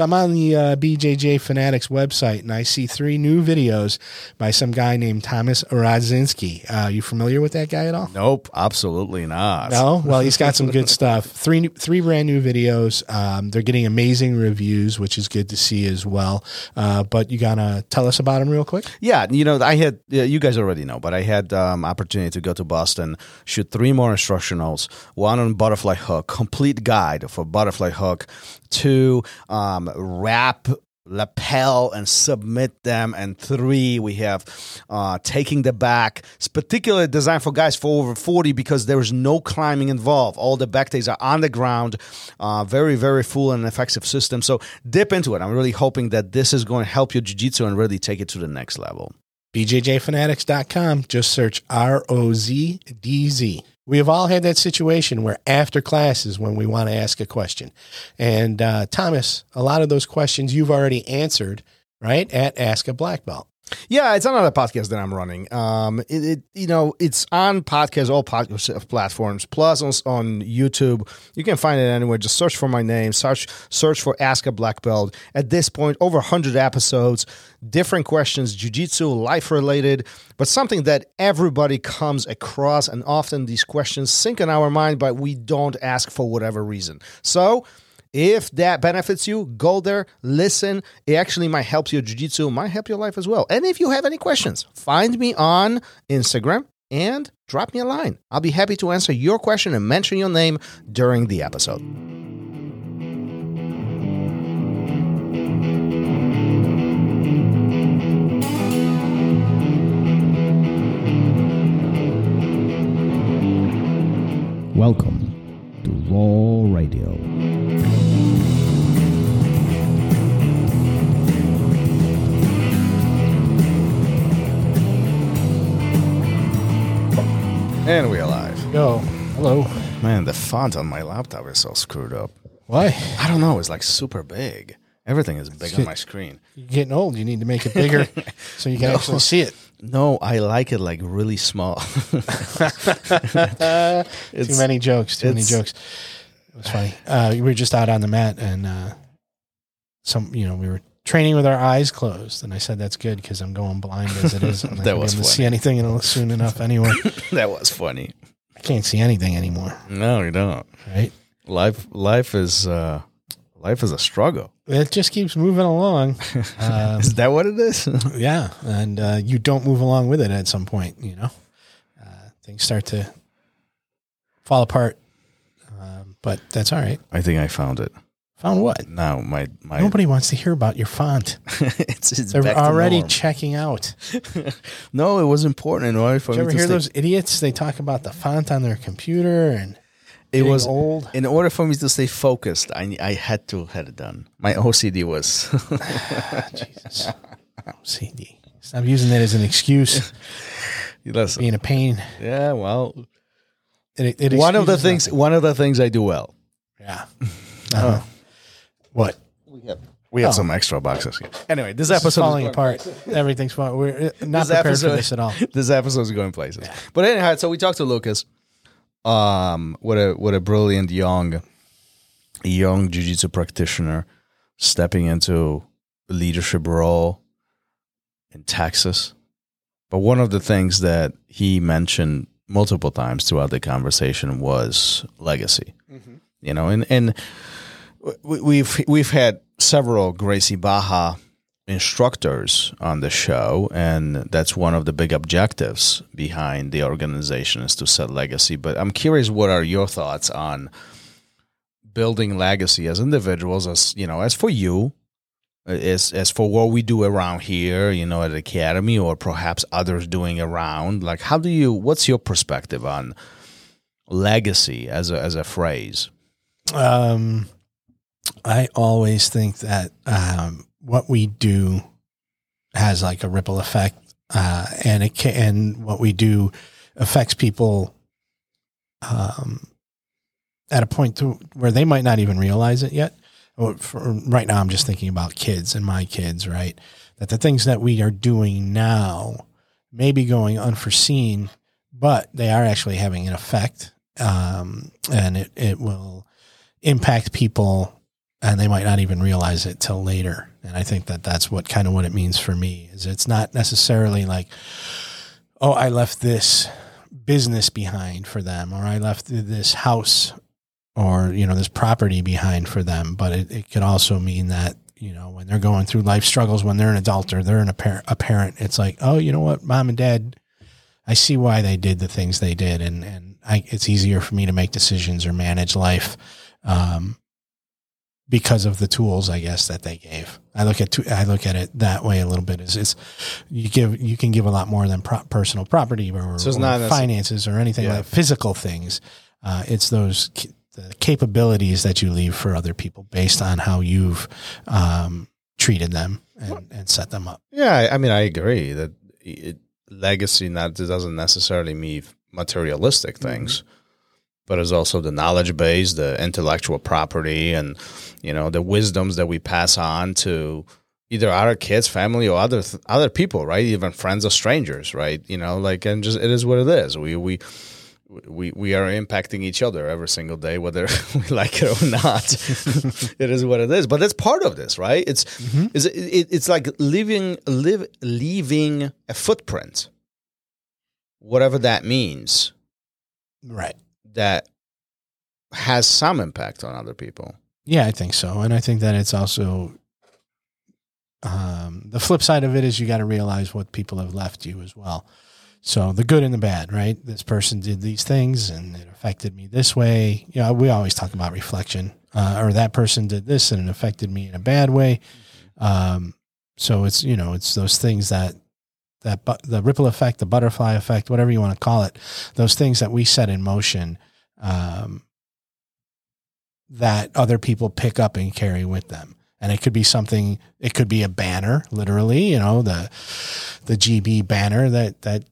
So I'm on the uh, BJJ Fanatics website and I see three new videos by some guy named Thomas Radzinski. Uh, you familiar with that guy at all? Nope, absolutely not. No, well, he's got some good stuff. Three, new, three brand new videos. Um, they're getting amazing reviews, which is good to see as well. Uh, but you gotta tell us about them real quick. Yeah, you know, I had you guys already know, but I had um, opportunity to go to Boston, shoot three more instructionals, one on butterfly hook, complete guide for butterfly hook, two um, wrap lapel and submit them. And three we have uh, taking the back it's particularly designed for guys for over 40 because there's no climbing involved. All the back days are on the ground uh, very very full and effective system. So dip into it. I'm really hoping that this is going to help your jiu-jitsu and really take it to the next level BJJfanatics.com. Just search R O Z D Z. We have all had that situation where after class is when we want to ask a question. And uh, Thomas, a lot of those questions you've already answered, right? At Ask a Black Belt. Yeah, it's another podcast that I'm running. Um, it, it you know it's on podcast all podcast platforms plus on, on YouTube. You can find it anywhere. Just search for my name. Search search for Ask a Black Belt. At this point, over 100 episodes, different questions, jujitsu, life related, but something that everybody comes across, and often these questions sink in our mind, but we don't ask for whatever reason. So if that benefits you, go there, listen. It actually might help your jiu-jitsu, might help your life as well. And if you have any questions, find me on Instagram and drop me a line. I'll be happy to answer your question and mention your name during the episode. Welcome to ROL Radio. Font on my laptop is so screwed up. Why? I don't know. It's like super big. Everything is big on my screen. You're getting old. You need to make it bigger so you can actually see it. No, I like it like really small. too many jokes. Too many it's- jokes. It was funny. Uh, we were just out on the mat, and uh, some, you know, we were training with our eyes closed, and I said that's good because I'm going blind as it is. I'm not That gonna was be able to funny. see anything until soon enough. Anyway, that was funny. I can't see anything anymore. No, you don't. Right? Life, life is, uh, life is a struggle. It just keeps moving along. Um, is that what it is? yeah, and uh, you don't move along with it at some point. You know, uh, things start to fall apart. Um, but that's all right. I think I found it. Found what? No, my my Nobody wants to hear about your font. it's, it's They're already checking out. no, it was important in order for Did you me ever to hear stay- those idiots? They talk about the font on their computer and It was old. in order for me to stay focused. I I had to had it done. My OCD was Jesus. CD. Stop using that as an excuse. Listen, Being a pain. yeah. Well, It, it one of the things nothing. one of the things I do well. Yeah. Uh, what? We have we Oh. some extra boxes. Anyway, this, This is episode falling is apart. Everything's falling. We're uh, not This prepared episode- for this at all. this episode is going places. But anyhow, so we talked to Lucas. Um, what a what a brilliant young young jiu-jitsu practitioner stepping into a leadership role in Texas. But one of the things that he mentioned multiple times throughout the conversation was legacy. You know, and and we- we've we've had several Gracie Barra instructors on the show, and that's one of the big objectives behind the organization is to set legacy. But I'm curious, what are your thoughts on building legacy as individuals, as you know, as for you, as as for what we do around here, you know, at the academy, or perhaps others doing around? Like, how do you? What's your perspective on legacy as a as a phrase? Um, I always think that um, what we do has like a ripple effect, uh, and it can, and what we do affects people um, at a point to where they might not even realize it yet. For, right now, I'm just thinking about kids and my kids, right? That the things that we are doing now may be going unforeseen, but they are actually having an effect, um, and it it will impact people and they might not even realize it till later. And I think that that's what kind of what it means for me is it's not necessarily like, oh, I left this business behind for them, or I left this house or, you know, this property behind for them. But it, it could also mean that, you know, when they're going through life struggles, when they're an adult or they're an, a, par- a parent, it's like, oh, you know what, mom and dad, I see why they did the things they did. And, and I, it's easier for me to make decisions or manage life. Um, because of the tools, I guess that they gave. I look at I look at it that way a little bit. Is it's you give you can give a lot more than pro- personal property or, So or finances or anything Yeah. like physical things. Uh, it's those the capabilities that you leave for other people based on how you've um, treated them and, and set them up. Yeah, I- mean, I agree that it, legacy not doesn't necessarily mean materialistic things, but it's also the knowledge base, the intellectual property, and you know the wisdoms that we pass on to either our kids, family, or other th- other people, right? Even friends or strangers, right? You know, like and just it is what it is. We we. We we are impacting each other every single day, whether we like it or not. it is what it is, but that's part of this, right? It's mm-hmm. is it, it, it's like leaving live leaving a footprint, whatever that means, Right. That has some impact on other people. Yeah, I think so. And I think that it's also um, the flip side of it is you got to realize what people have left you as well. So the good and the bad, right? This person did these things and it affected me this way. You know, we always talk about reflection, uh, or that person did this and it affected me in a bad way. Um, so it's you know it's those things that that bu- the ripple effect, the butterfly effect, whatever you want to call it, those things that we set in motion. Um, that other people pick up and carry with them. And it could be something, it could be a banner, literally, you know, the the GB banner that that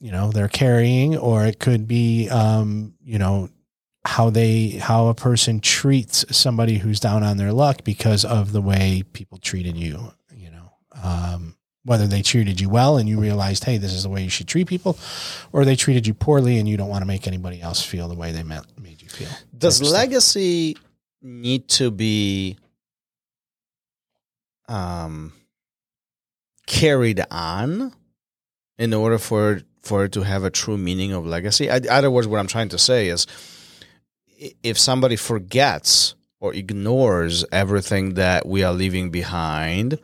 you know they're carrying, or it could be um, you know, how they how a person treats somebody who's down on their luck because of the way people treated you, you know. Um whether they treated you well and you realized, hey, this is the way you should treat people, or they treated you poorly and you don't want to make anybody else feel the way they meant, made you feel. Does type of stuff. legacy need to be um, carried on in order for for it to have a true meaning of legacy? I, other words, what I'm trying to say is, if somebody forgets or ignores everything that we are leaving behind,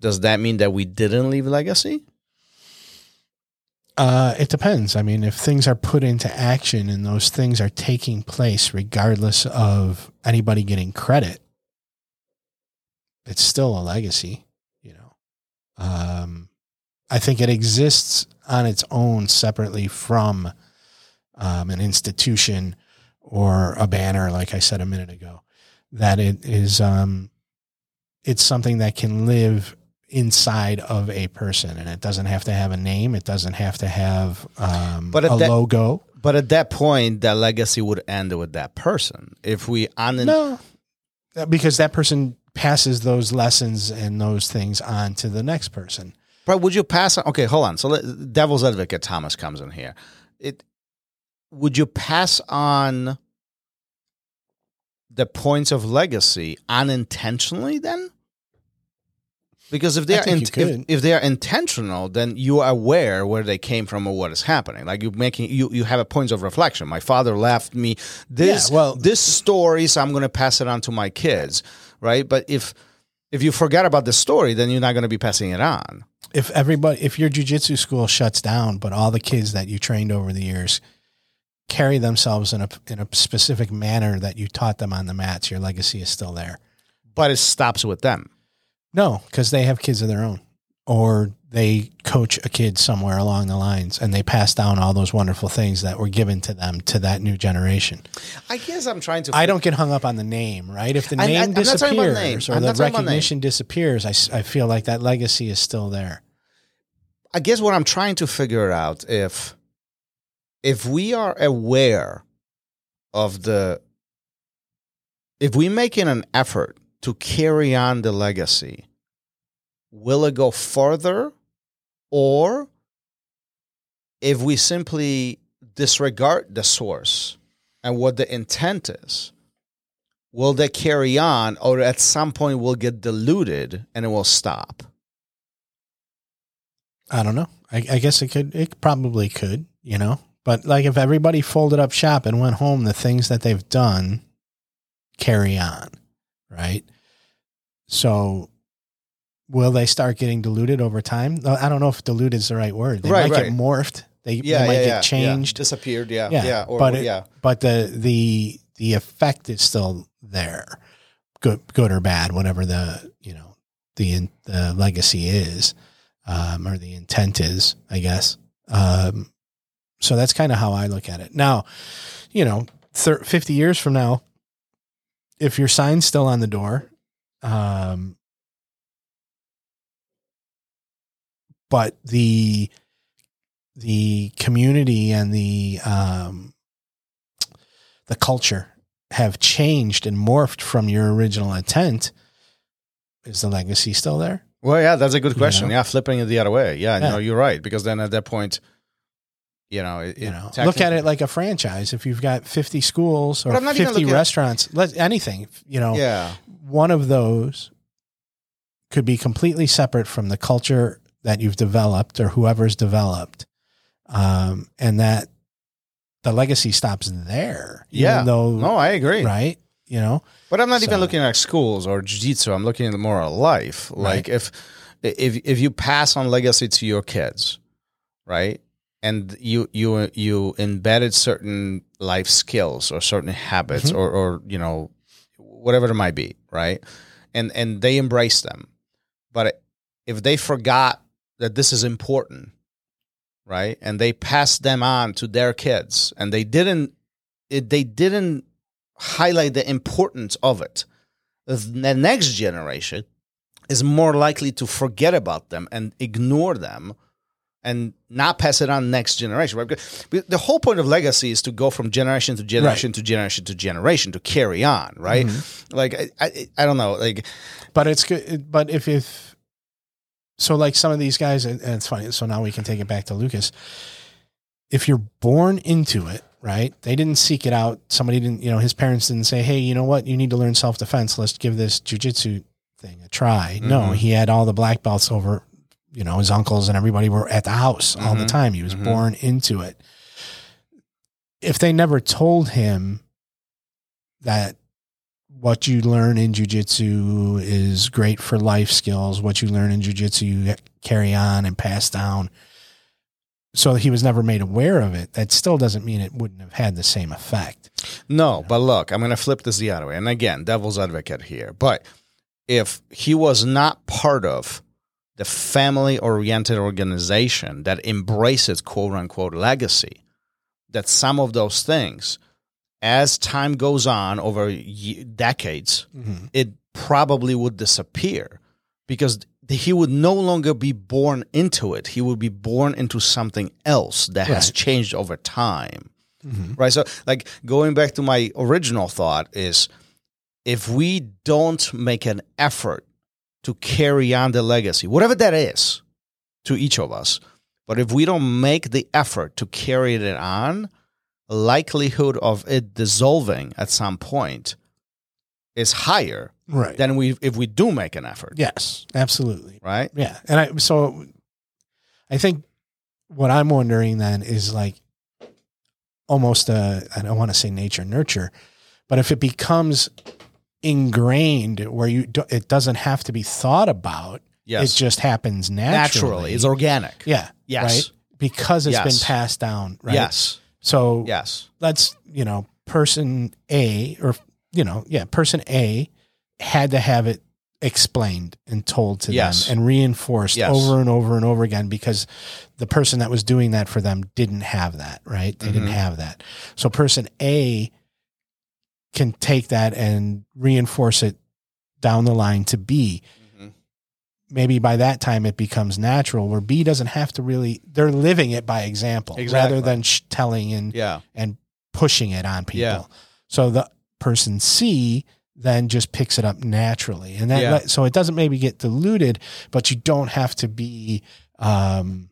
does that mean that we didn't leave legacy? Uh, it depends. I mean, if things are put into action and those things are taking place, regardless of anybody getting credit, it's still a legacy. You know, um, I think it exists on its own separately from um, an institution or a banner, like I said a minute ago. That it is, um, it's something that can live inside of a person and it doesn't have to have a name it doesn't have to have um, But a that- logo But at that point, that legacy would end with that person. If we un- no Uh, because that person passes those lessons and those things on to the next person But would you pass on? Okay, hold on. So let, devil's advocate Thomas comes in here. It would you pass on the points of legacy unintentionally then? Because if they I are if, if they are intentional, then you are aware where they came from or what is happening. Like you making you you have a points of reflection. My father left me this Yeah, well- this story, so I'm going to pass it on to my kids, right? But if if you forget about the story, then you're not going to be passing it on. if everybody if your jujitsu school shuts down but all the kids that you trained over the years carry themselves in a in a specific manner that you taught them on the mats your legacy is still there But it stops with them. No because they have kids of their own or they coach a kid somewhere along the lines and they pass down all those wonderful things that were given to them to that new generation I guess I'm trying to. I don't get hung up on the name, right? If the I- I- name I'm not talking about disappears name. or the not talking about recognition disappears, I, I feel like that legacy is still there. I guess what I'm trying to figure out if if we are aware of the if we making an effort to carry on the legacy, will it go further, or if we simply disregard the source and what the intent is, will they carry on or at some point will get diluted and it will stop? I don't know. I, I guess it could. It probably could. You know, but like if everybody folded up shop and went home, the things that they've done carry on, right? So, will they start getting diluted over time? I don't know if diluted is the right word. They Right, might right. get morphed. They, Yeah, they might yeah, get yeah, changed. disappeared. Yeah, Yeah, yeah, or, but it- yeah, but the the the effect is still there, good good or bad, whatever the you know the the legacy is, um, or the intent is, I guess. Um, so that's kind of how I look at it. Now, you know, thir- fifty years from now, if your sign's still on the door, um, but the the community and the um, the culture have changed and morphed from your original intent, is the legacy still there? Well, yeah, that's a good You question. know? Yeah, flipping it the other way. Yeah, Yeah. no, you're right. Because then at that point, you know, it, You know, look at it like a franchise. If you've got fifty schools or But I'm not even fifty restaurants, let anything, you know, Yeah, one of those could be completely separate from the culture that you've developed or whoever's developed, um, and that the legacy stops there. yeah. though no, I agree. right, you know, But I'm not So- even looking at schools or jiu-jitsu. I'm looking at more at life. Like if if if you pass on legacy to your kids, right? And you you you embedded certain life skills or certain habits Mhm. or or you know whatever it might be, right? And and they embrace them. But if they forgot that this is important, right? And they passed them on to their kids and they didn't it, they didn't highlight the importance of it. The next generation is more likely to forget about them and ignore them and not pass it on next generation. Right? Because The whole point of legacy is to go from generation to generation to generation to generation to carry on, right? Mm-hmm. Like I, I, I don't know, like but it's good. But if if so, like some of these guys, and it's funny. So now we can take it back to Lucas. If you're born into it, right? They didn't seek it out. Somebody didn't, you know, his parents didn't say, "Hey, you know what? You need to learn self defense. Let's give this jujitsu thing a try." No, Mhm. he had all the black belts over. You know, his uncles and everybody were at the house all the Mhm. time. He was Mhm. born into it. If they never told him that what you learn in jujitsu is great for life skills. What you learn in jujitsu, you carry on and pass down. So he was never made aware of it. That still doesn't mean it wouldn't have had the same effect. No, but look, I'm going to flip this the other way. And again, devil's advocate here. But if he was not part of the family oriented organization that embraces quote unquote legacy, that some of those things, as time goes on over decades, it probably would disappear because he would no longer be born into it. He would be born into something else that has changed over time Mm-hmm. right so like going back to my original thought is if we don't make an effort to carry on the legacy whatever that is to each of us but if we don't make the effort to carry it on likelihood of it dissolving at some point is higher Right. than we if we do make an effort yes, absolutely. right Yeah. And I, so I think what I'm wondering then is like almost a, I don't want to say nature nurture, but if it becomes ingrained where you, do, it doesn't have to be thought about, yes it just happens naturally. naturally it's organic Yeah. Yes. Right. Because it's Yes. been passed down. Right. yes So yes let's, you know, person A or, you know, yeah, person A had to have it explained and told to Yes. them and reinforced Yes. over and over and over again because the person that was doing that for them didn't have that, right? They didn't Mhm. have that. So person A can take that and reinforce it down the line to B. Mhm. Maybe by that time it becomes natural where B doesn't have to really, they're living it by example Exactly. rather than sh- telling and yeah and pushing it on people. Yeah. So the person C then just picks it up naturally, and that Yeah. so it doesn't maybe get diluted, but you don't have to be um,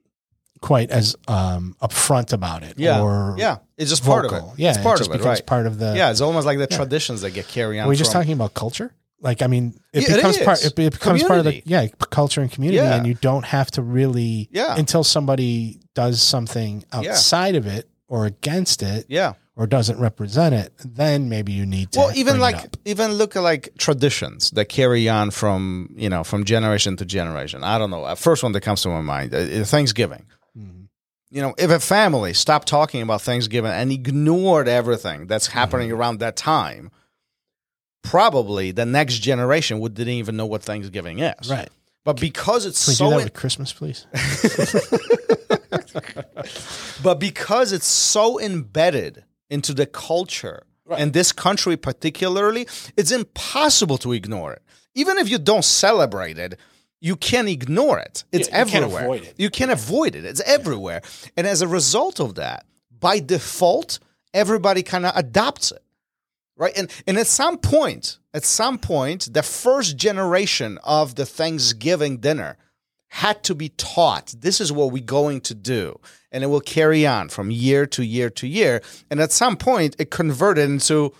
quite as um, upfront about it. Yeah, or yeah, it's just part of it. Yeah, it's part just of it, becomes right? part of the. yeah, it's almost like the traditions that get carried on. We're we just from- talking about culture? Like, I mean, it Yeah, it becomes part. It, it becomes part of the yeah culture and community, Yeah. and you don't have to really Yeah. until somebody does something outside of it or against it Yeah. or doesn't represent it. Then maybe you need to. Well, even it like even look at like traditions that carry on from you know from generation to generation. I don't know. First one that comes to my mind, uh, Thanksgiving. You know, if a family stopped talking about Thanksgiving and ignored everything that's Mm-hmm. happening around that time, probably the next generation would didn't even know what Thanksgiving is. right. But because it's Can we so do that in- with Christmas, please? but because it's so embedded into the culture and this country particularly, it's impossible to ignore it. Even if you don't celebrate it, you can't ignore it. It's Yeah, you can't everywhere. avoid it. You can't avoid it. It's everywhere. And as a result of that, by default, everybody kind of adopts it. Right? And and at some point, at some point, the first generation of the Thanksgiving dinner had to be taught this is what we're going to do and it will carry on from year to year to year and at some point it converted into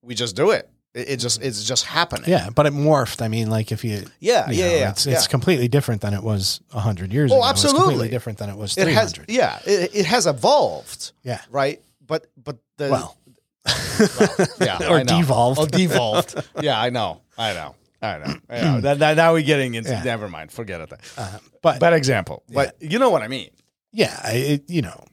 we just do it it, it just it's just happening Yeah, but it morphed. I mean, like if you, yeah you yeah know, yeah it's, yeah. it's completely different than it was hundred years Oh, ago. It's absolutely. completely different than it was it has yeah it, it has evolved Yeah. right but but the Well, yeah or I know. devolved. or devolved yeah i know i know i know, I know. that, that, now we're getting into Yeah. never mind forget it uh, but bad example but you know what i mean yeah, it, you know,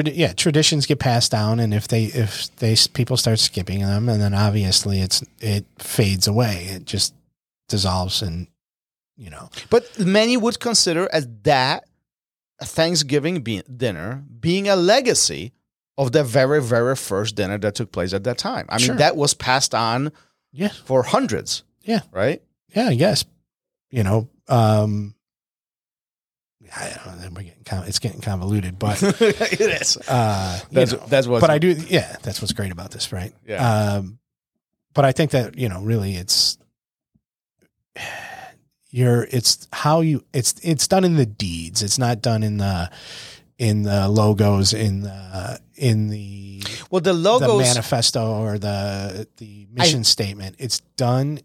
yeah, traditions get passed down, and if they if they people start skipping them, and then obviously it's it fades away. It just dissolves, and you know, But many would consider as that a Thanksgiving be- dinner being a legacy of the very, very first dinner that took place at that time. I Sure. mean, that was passed on yeah, for hundreds. Yeah. Right? yeah, guess, you know, um, I don't know, we're getting it's getting convoluted, but it is. uh, you That's, know, that's what. but I do, yeah, that's what's great about this, right? Yeah. Um, but I think that you know, really, it's you're it's how you it's it's done in the deeds. It's not done in the in the logos in the in the well, the the manifesto or the the mission statement. It's done.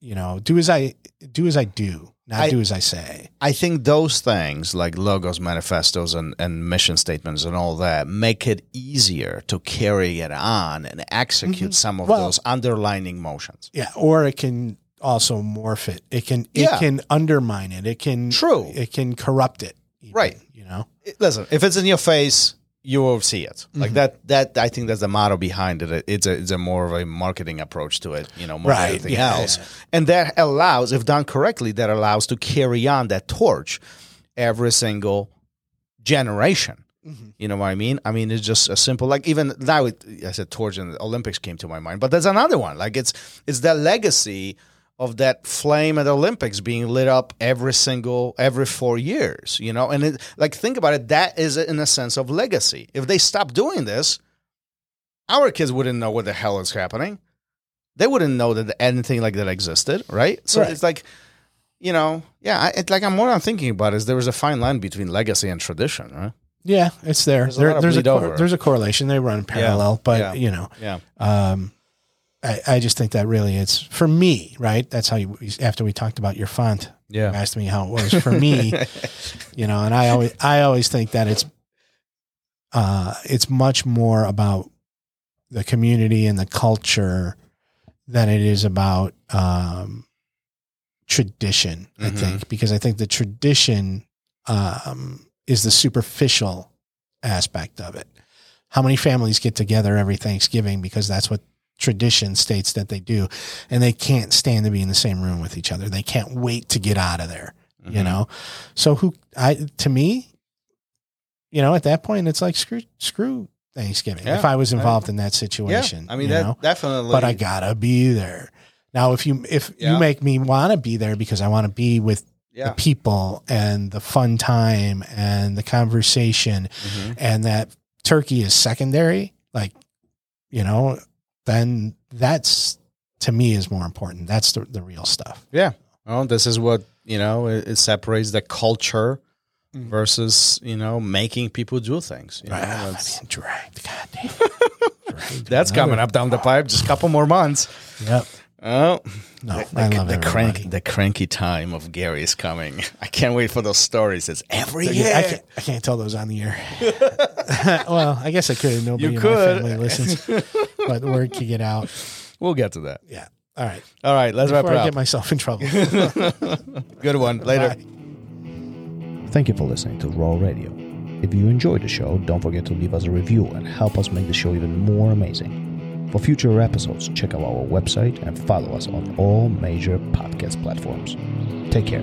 You know, do as I do as I do, not I- do as I say. I think those things like logos, manifestos, and, and mission statements and all that make it easier to carry it on and execute Mhm. some of Well- those underlining motions. Yeah, or it can also morph it. It can Yeah. it can undermine it. It can True. It can corrupt it. even, Right. You know. listen, if it's in your face, you will see it. Like Mm-hmm. that. That I think that's the motto behind it. It's a it's a more of a marketing approach to it. You know, more Right, than anything yeah, else. yeah. And that allows, if done correctly, that allows to carry on that torch every single generation. Mm-hmm. You know what I mean? I mean, it's just a simple like even now. It, I said torch and the Olympics came to my mind, but there's another one. Like it's it's that legacy of that flame at the Olympics being lit up every single every four years. You know, and it, like think about it. That is in a sense of legacy. If they stop doing this, our kids wouldn't know what the hell is happening. They wouldn't know that anything like that existed, right? So Right. it's like, you know, yeah. I, it's like I'm more I'm thinking about is there is a fine line between legacy and tradition, right? Yeah, it's there. There's a There- of there's a cor- there's a correlation. They run parallel, but yeah. you know, Yeah. um, I, I just think that really it's for me, right? That's how you after we talked about your font. You Yeah. asked me how it was for me, you know, and I always I always think that it's uh it's much more about the community and the culture than it is about um tradition, I Mhm. think, because I think the tradition um is the superficial aspect of it. How many families get together every Thanksgiving because that's what tradition states that they do and they can't stand to be in the same room with each other. They can't wait to get out of there, you Mhm. know. So who I to me you know, at that point it's like screw screw Thanksgiving. Yeah, if I was I- involved in that Yeah. situation, I mean, you that know? definitely. but I gotta be there. Now, if you if Yeah. you make me want to be there because I want to be with yeah. the people and the fun time and the conversation Mhm. and that turkey is secondary, like, you know, then that's to me is more important. That's the, the real stuff. Yeah. Well, this is what, you know, it, it separates the culture versus you know making people do things. You know, Ah, that's being dragged. God damn. Dragged that's another- coming up down the pipe. Just a couple more months. Yep. Oh, No, the, I love the everybody. crank, the cranky time of Gary is coming. I can't wait for those stories. It's every year. I can't, I can't tell those on the air. well, I guess I could. Nobody You in my family listens, but the word can get out. We'll get to that. Yeah. All right. All right, let's wrap Before it I up. get myself in trouble. Good one. Later. Bye. Thank you for listening to ROL Radio. If you enjoyed the show, don't forget to leave us a review and help us make the show even more amazing. For future episodes, check out our website and follow us on all major podcast platforms. Take care.